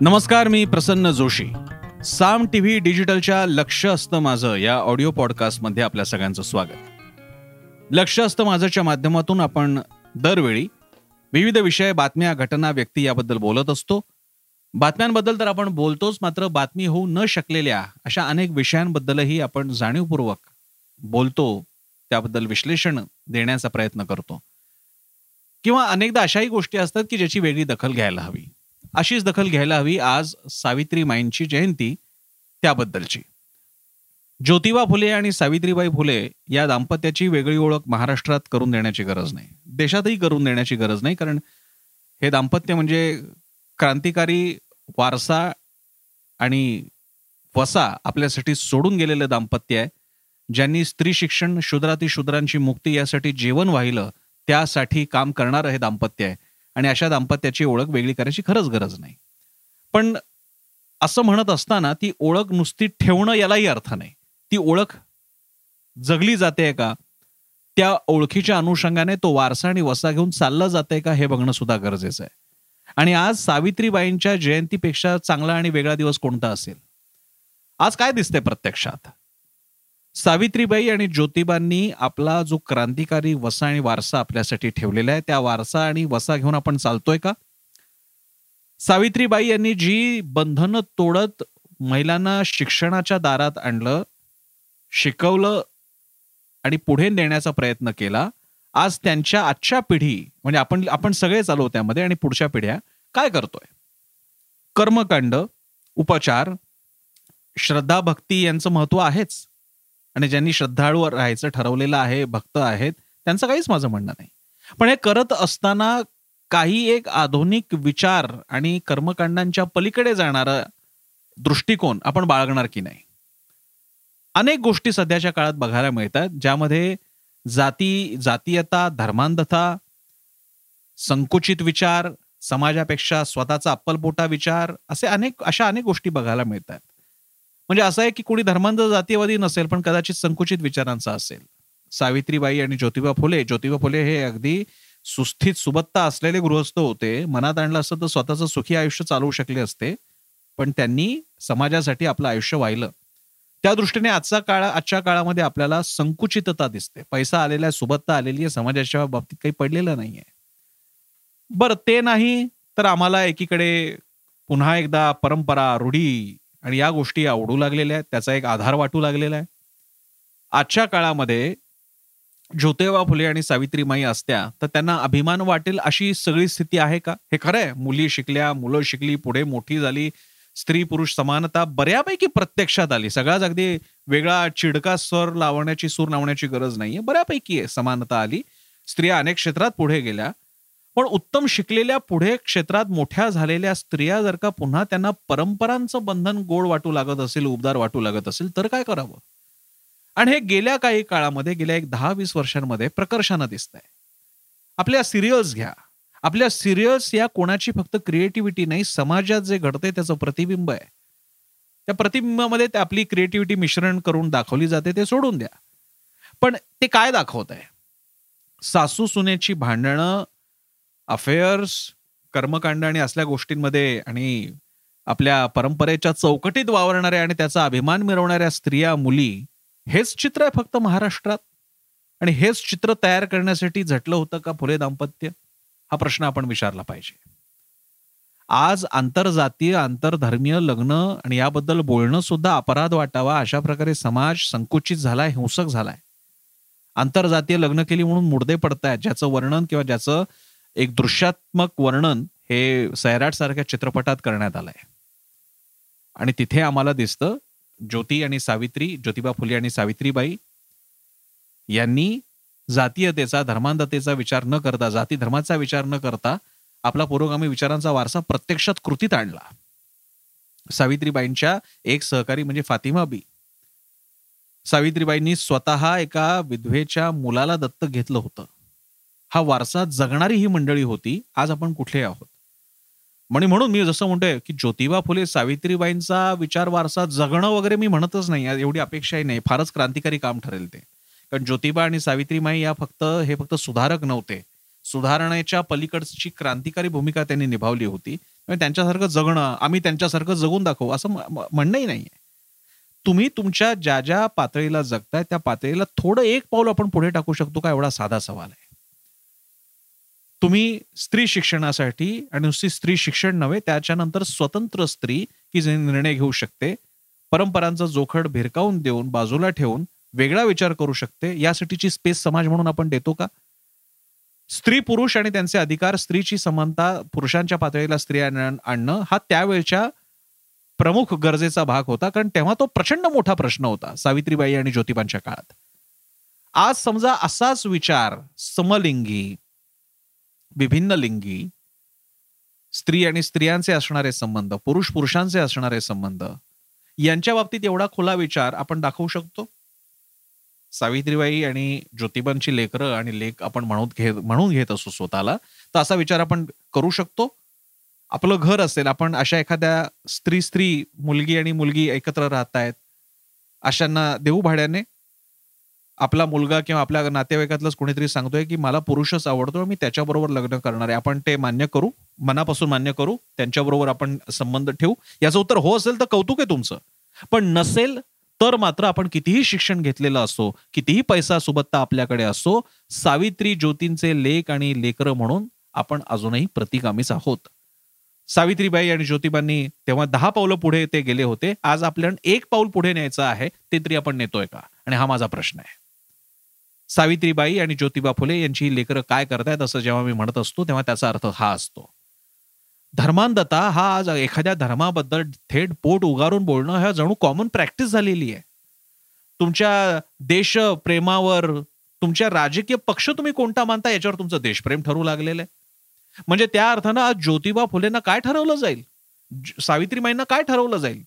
नमस्कार मी प्रसन्न जोशी. साम टीव्ही डिजिटलच्या लक्ष असतं माझं या ऑडिओ पॉडकास्टमध्ये आपल्या सगळ्यांचं स्वागत. लक्ष असतं माझंच्या माध्यमातून आपण दरवेळी विविध विषय बातम्या घटना व्यक्ती याबद्दल बोलत असतो. बातम्यांबद्दल तर आपण बोलतोच मात्र बातमी होऊ न शकलेल्या अशा अनेक विषयांबद्दलही आपण जाणीवपूर्वक बोलतो त्याबद्दल विश्लेषण देण्याचा प्रयत्न करतो. किंवा अनेकदा अशाही गोष्टी असतात की ज्याची वेगळी दखल घ्यायला हवी. अशीच दखल घ्यायला हवी आज सावित्री माईंची जयंती त्याबद्दलची. ज्योतिबा फुले आणि सावित्रीबाई फुले या दाम्पत्याची वेगळी ओळख महाराष्ट्रात करून देण्याची गरज नाही. देशातही करून देण्याची गरज नाही कारण हे दाम्पत्य म्हणजे क्रांतिकारी वारसा आणि वसा आपल्यासाठी सोडून गेलेलं दाम्पत्य आहे. ज्यांनी स्त्री शिक्षण शूद्राती शूद्रांची मुक्ती यासाठी जेवण वाहिलं त्यासाठी काम करणारं हे दाम्पत्य आहे. आणि अशा दाम्पत्याची ओळख वेगळी करायची खरंच गरज नाही. पण असं म्हणत असताना ती ओळख नुसती ठेवणं यालाही अर्थ नाही. ती ओळख जगली जाते का? त्या ओळखीच्या अनुषंगाने तो वारसा आणि वसा घेऊन चालला जाते का? हे बघणं सुद्धा गरजेचं आहे. आणि आज सावित्रीबाईंच्या जयंतीपेक्षा चांगला आणि वेगळा दिवस कोणता असेल? आज काय दिसतंय प्रत्यक्षात? सावित्रीबाई आणि ज्योतिबांनी आपला जो क्रांतिकारी वसा आणि वारसा आपल्यासाठी ठेवलेला आहे त्या वारसा आणि वसा घेऊन आपण चालतोय का? सावित्रीबाई यांनी जी बंधनं तोडत महिलांना शिक्षणाच्या दारात आणलं शिकवलं आणि पुढे नेण्याचा प्रयत्न केला आज त्यांच्या आजच्या पिढी म्हणजे आपण आपण सगळे चालू त्यामध्ये आणि पुढच्या पिढ्या काय करतोय? कर्मकांड उपचार श्रद्धा भक्ती यांचं महत्त्व आहेच. आणि ज्यांनी श्रद्धाळू राहायचं ठरवलेलं आहे भक्त आहेत त्यांचं काहीच माझं म्हणणं नाही. पण हे करत असताना काही एक आधुनिक विचार आणि कर्मकांडांच्या पलीकडे जाणारा दृष्टिकोन आपण बाळगणार की नाही? अनेक गोष्टी सध्याच्या काळात बघायला मिळतात ज्यामध्ये जाती जातीयता धर्मांधता संकुचित विचार समाजापेक्षा स्वतःचा अप्पलपोटा विचार असे अनेक अशा अनेक गोष्टी बघायला मिळतात. म्हणजे असं आहे की कोणी धर्मांध जातीयवादी नसेल पण कदाचित संकुचित विचारांचा असेल. सावित्रीबाई आणि ज्योतिबा फुले ज्योतिबा फुले हे अगदी सुस्थित सुबत्ता असलेले गृहस्थ होते. मनात आणलं असतं तर स्वतःचं सुखी आयुष्य चालवू शकले असते. पण त्यांनी समाजासाठी आपलं आयुष्य वाहिलं. त्या दृष्टीने आजचा काळ आजच्या काळामध्ये आपल्याला संकुचितता दिसते. पैसा आलेला आहे सुबत्ता आलेली आहे समाजाच्या बाबतीत काही पडलेलं नाहीये. बरं ते नाही तर आम्हाला एकीकडे पुन्हा एकदा परंपरा रूढी आणि या गोष्टी आवडू लागलेल्या आहेत. त्याचा एक आधार वाटू लागलेला आहे. आजच्या काळामध्ये ज्योतिबा फुले आणि सावित्रीमाई असत्या तर त्यांना अभिमान वाटेल अशी सगळी स्थिती आहे का? हे खरं आहे. मुली शिकल्या मुलं शिकली पुढे मोठी झाली स्त्री पुरुष समानता बऱ्यापैकी प्रत्यक्षात आली. सगळ्याच अगदी वेगळा चिडका स्वर लावण्याची सूर लावण्याची गरज नाहीये. बऱ्यापैकी आहे समानता आली. स्त्रिया अनेक क्षेत्रात पुढे गेल्या. पण उत्तम शिकलेल्या पुढे क्षेत्रात मोठ्या झालेल्या स्त्रिया जर का पुन्हा त्यांना परंपरांचं बंधन गोड वाटू लागत असेल उबदार वाटू लागत असेल तर काय करावं? आणि हे गेल्या काही काळामध्ये गेल्या एक दहा वीस वर्षांमध्ये प्रकर्षानं दिसत आहे आपल्या सिरियल्स घ्या. आपल्या सिरियल्स या कोणाची फक्त क्रिएटिव्हिटी नाही समाजात जे घडते त्याचं प्रतिबिंब आहे. त्या प्रतिबिंबामध्ये ते आपली क्रिएटिव्हिटी मिश्रण करून दाखवली जाते ते सोडून द्या. पण ते काय दाखवत आहे सासू सुनेची भांडणं अफेअर्स कर्मकांड आणि असल्या गोष्टींमध्ये आणि आपल्या परंपरेच्या चौकटीत वावरणाऱ्या आणि त्याचा अभिमान मिरवणाऱ्या स्त्रिया मुली हेच चित्र आहे फक्त महाराष्ट्रात. आणि हेच चित्र तयार करण्यासाठी झटलं होतं का फुले दाम्पत्य? हा प्रश्न आपण विचारला पाहिजे. आज आंतरजातीय आंतरधर्मीय लग्न आणि याबद्दल बोलणं सुद्धा अपराध वाटावा अशा प्रकारे समाज संकुचित झालाय हिंसक झालाय. आंतरजातीय लग्न केली म्हणून मुडदे पडतायत ज्याचं वर्णन किंवा ज्याचं एक दृश्यात्मक वर्णन हे सैराट सारख्या चित्रपटात करण्यात आलंय. आणि तिथे आम्हाला दिसतं ज्योती आणि सावित्री ज्योतिबा फुले आणि सावित्रीबाई यांनी जातीयतेचा धर्मांधतेचा विचार न करता जाती धर्माचा विचार न करता आपला पुरोगामी विचारांचा वारसा प्रत्यक्षात कृतीत आणला. सावित्रीबाईंच्या एक सहकारी म्हणजे फातिमा बी. सावित्रीबाईंनी स्वतः एका विधवेच्या मुलाला दत्तक घेतलं होतं. हा वारसा जगणारी ही मंडळी होती आज आपण कुठले आहोत? म्हणजे म्हणून मी जसं म्हणतोय की ज्योतिबा फुले सावित्रीबाईंचा विचार वारसा जगणं वगैरे मी म्हणतच नाही एवढी अपेक्षाही नाही फारच क्रांतिकारी काम ठरेल ते. कारण ज्योतिबा आणि सावित्रीमाई या फक्त हे फक्त सुधारक नव्हते. सुधारणेच्या पलीकडची क्रांतिकारी भूमिका त्यांनी निभावली होती. म्हणजे त्यांच्यासारखं जगणं आम्ही त्यांच्यासारखं जगून दाखवू असं म्हणणंही नाहीये. तुम्ही तुमच्या ज्या ज्या पातळीला जगताय त्या पातळीला थोडं एक पाऊल आपण पुढे टाकू शकतो का एवढा साधा सवाल आहे. तुम्ही स्त्री शिक्षणासाठी आणि नुसती स्त्री शिक्षण नव्हे त्याच्यानंतर स्वतंत्र स्त्री ही जे निर्णय घेऊ शकते. परंपरांचा जोखड भिरकावून देऊन बाजूला ठेवून वेगळा विचार करू शकते. यासाठीची स्पेस समाज म्हणून आपण देतो का? स्त्री पुरुष आणि त्यांचे अधिकार स्त्रीची समानता पुरुषांच्या पातळीला स्त्री आणणं हा त्यावेळच्या प्रमुख गरजेचा भाग होता. कारण तेव्हा तो प्रचंड मोठा प्रश्न होता सावित्रीबाई आणि ज्योतिबांच्या काळात. आज समजा असाच विचार समलिंगी विभिन्न लिंगी स्त्री आणि स्त्रियांचे असणारे संबंध पुरुष पुरुषांचे असणारे संबंध यांच्या बाबतीत एवढा खुला विचार आपण दाखवू शकतो? सावित्रीबाई आणि ज्योतिबांची लेकरं आणि लेख आपण म्हणून घेत म्हणून घेत असू स्वतःला तर असा विचार आपण करू शकतो? आपलं घर असेल आपण अशा एखाद्या स्त्री स्त्री मुलगी आणि मुलगी एकत्र राहत आहेत अशांना देऊ भाड्याने आपला मुलगा किंवा आपल्या नातेवाईकातलंच कोणीतरी सांगतोय की मला पुरुषच आवडतो मी त्याच्याबरोबर लग्न करणार आहे. आपण ते मान्य करू मनापासून मान्य करू त्यांच्याबरोबर आपण संबंध ठेवू. याचं उत्तर हो असेल तर कौतुक आहे तुमचं. पण नसेल तर मात्र आपण कितीही शिक्षण घेतलेलं असो कितीही पैसा सुबत्ता आपल्याकडे असो सावित्री ज्योतींचे लेख आणि लेकर म्हणून आपण अजूनही प्रतिकामीच आहोत. सावित्रीबाई आणि ज्योतिबांनी तेव्हा दहा पावलं पुढे ते गेले होते. आज आपल्याला एक पाऊल पुढे न्यायचं आहे ते तरी आपण नेतोय का? आणि हा माझा प्रश्न आहे. सावित्रीबाई आणि ज्योतिबा फुले यांची लेकरं काय करतायत असं जेव्हा मी म्हणत असतो तेव्हा त्याचा अर्थ हा असतो. धर्मांधता हा आज एखाद्या धर्माबद्दल थेट पोट उगारून बोलणं ह्या जणू कॉमन प्रॅक्टिस झालेली आहे. तुमच्या देश प्रेमावर तुमच्या राजकीय पक्ष तुम्ही कोणता मानता याच्यावर तुमचं देशप्रेम ठरू लागलेलं आहे. म्हणजे त्या अर्थानं आज ज्योतिबा फुलेंना काय ठरवलं जाईल? सावित्रीबाईंना काय ठरवलं जाईल?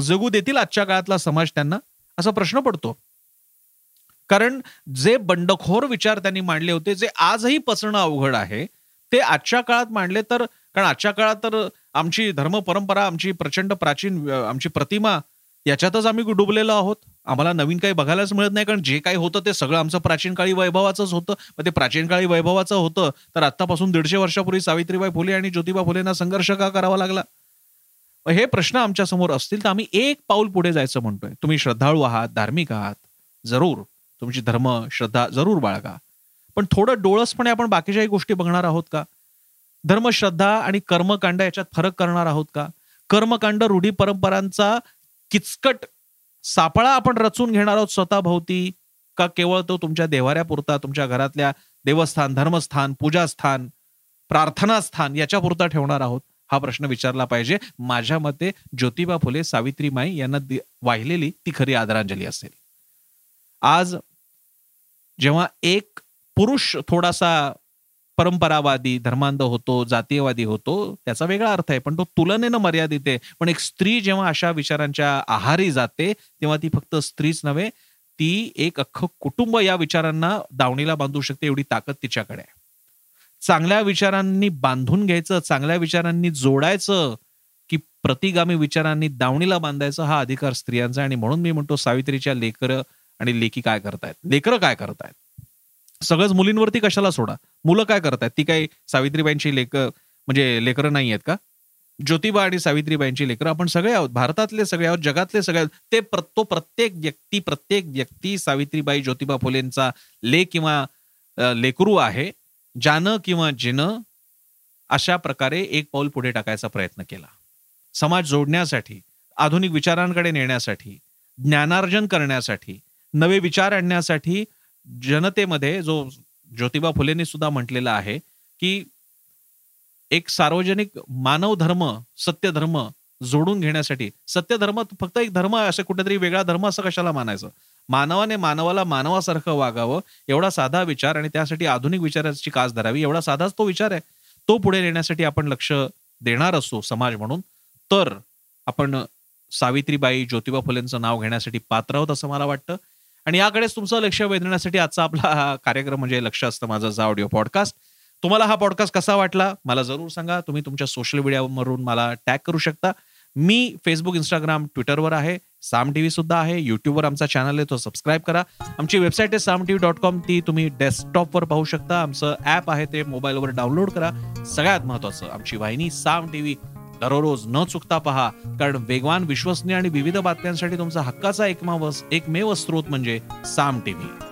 जगू देतील आजच्या काळातला समाज त्यांना? असा प्रश्न पडतो. कारण जे बंडखोर विचार त्यांनी मांडले होते जे आजही पचणं अवघड आहे ते आजच्या काळात मांडले तर कारण आजच्या काळात तर आमची धर्म परंपरा आमची प्रचंड प्राचीन आमची प्रतिमा याच्यातच आम्ही डुबलेलो आहोत. आम्हाला नवीन काही बघायलाच मिळत नाही कारण जे काही होतं ते सगळं आमचं प्राचीन काळी वैभवाचंच होतं. मग ते प्राचीन काळी वैभवाचं होतं तर आत्तापासून दीडशे वर्षापूर्वी सावित्रीबाई फुले आणि ज्योतिबा फुलेंना संघर्ष का करावा लागला? हे प्रश्न आमच्यासमोर असतील तर आम्ही एक पाऊल पुढे जायचं म्हणतोय. तुम्ही श्रद्धाळू आहात धार्मिक आहात जरूर. तुमची धर्म श्रद्धा जरूर बाळगा. पण थोडं डोळसपणे आपण बाकीच्याही गोष्टी बघणार आहोत का? धर्म श्रद्धा आणि कर्मकांड याच्यात फरक करणार आहोत का? कर्मकांड रूढी परंपरांचा किचकट सापळा आपण रचून घेणार आहोत स्वतःभोवती का केवळ तो तुमच्या देवाऱ्यापुरता तुमच्या घरातल्या देवस्थान धर्मस्थान पूजास्थान प्रार्थनास्थान याच्यापुरता ठेवणार आहोत? हा प्रश्न विचारला पाहिजे. माझ्या मते ज्योतिबा फुले सावित्रीमाई यांना वाहिलेली ती खरी आदरांजली असेल. आज जेव्हा एक पुरुष थोडासा परंपरावादी धर्मांध होतो जातीयवादी होतो त्याचा वेगळा अर्थ आहे. पण तो तुलनेनं मर्यादित आहे. पण एक स्त्री जेव्हा अशा विचारांच्या आहारी जाते तेव्हा ती फक्त स्त्रीच नव्हे ती एक अख्खं कुटुंब या विचारांना दावणीला बांधू शकते एवढी ताकद तिच्याकडे आहे. चांगल्या विचारांनी बांधून घ्यायचं चांगल्या विचारांनी जोडायचं की प्रतिगामी विचारांनी दावणीला बांधायचं हा अधिकार स्त्रियांचा आणि म्हणून मी म्हणतो सावित्रीच्या लेकर आणि लेखी काय करतायत? लेकरं काय करतायत? सगळंच मुलींवरती कशाला सोडा? मुलं काय करतायत? ती काही सावित्रीबाईंची लेख म्हणजे लेकरं नाही आहेत का? ज्योतिबा आणि सावित्रीबाईंची लेकरं. आपण सगळे आहोत भारतातले सगळे आहोत जगातले सगळे आहोत. ते तो प्रत्येक व्यक्ती प्रत्येक व्यक्ती सावित्रीबाई ज्योतिबा फुलेंचा लेख किंवा लेकरू आहे. ज्यानं किंवा जिनं अशा प्रकारे एक पाऊल पुढे टाकायचा प्रयत्न केला. समाज जोडण्यासाठी आधुनिक विचारांकडे नेण्यासाठी ज्ञानार्जन करण्यासाठी नवे विचार आणण्यासाठी जनतेमध्ये जो ज्योतिबा फुलेंनी सुद्धा म्हटलेला आहे की एक सार्वजनिक मानव धर्म सत्य धर्म जोडून घेण्यासाठी. सत्य धर्म फक्त एक धर्म असं कुठेतरी वेगळा धर्म असं कशाला मानायचं? मानवाने मानवाला मानवासारखं वागावं एवढा साधा विचार आणि त्यासाठी आधुनिक विचाराची कास धरावी एवढा साधाच तो विचार आहे. तो पुढे नेण्यासाठी आपण लक्ष देणार असतो समाज म्हणून. तर आपण सावित्रीबाई ज्योतिबा फुलेंचं नाव घेण्यासाठी पात्र आहोत असं मला वाटतं. आणि याकडेच तुमचं लक्ष वेधण्यासाठी आजचा आपला कार्यक्रम म्हणजे लक्ष असतं माझा जा ऑडिओ पॉडकास्ट तुम्हाला हा पॉडकास्ट कसा वाटला? मला जरूर सांगा. तुम्ही तुमच्या सोशल मीडियावरून मला टॅग करू शकता. मी फेसबुक इंस्टाग्राम ट्विटरवर आहे. साम टीव्ही सुद्धा आहे. युट्यूबवर आमचा चॅनल आहे. तो सबस्क्राईब करा. आमची वेबसाईट आहे Saam T V dot com ती तुम्ही डेस्कटॉपवर पाहू शकता. आमचं ऍप आहे ते मोबाईलवर डाउनलोड करा. सगळ्यात महत्वाचं आमची वाहिनी साम टीव्ही. दररोज न चुकता पहा कारण वेगवान विश्वसनीय आणि विविध बातम्यांसाठी तुमचा हक्काचा एकमेव एकमेव स्रोत म्हणजे साम टीव्ही.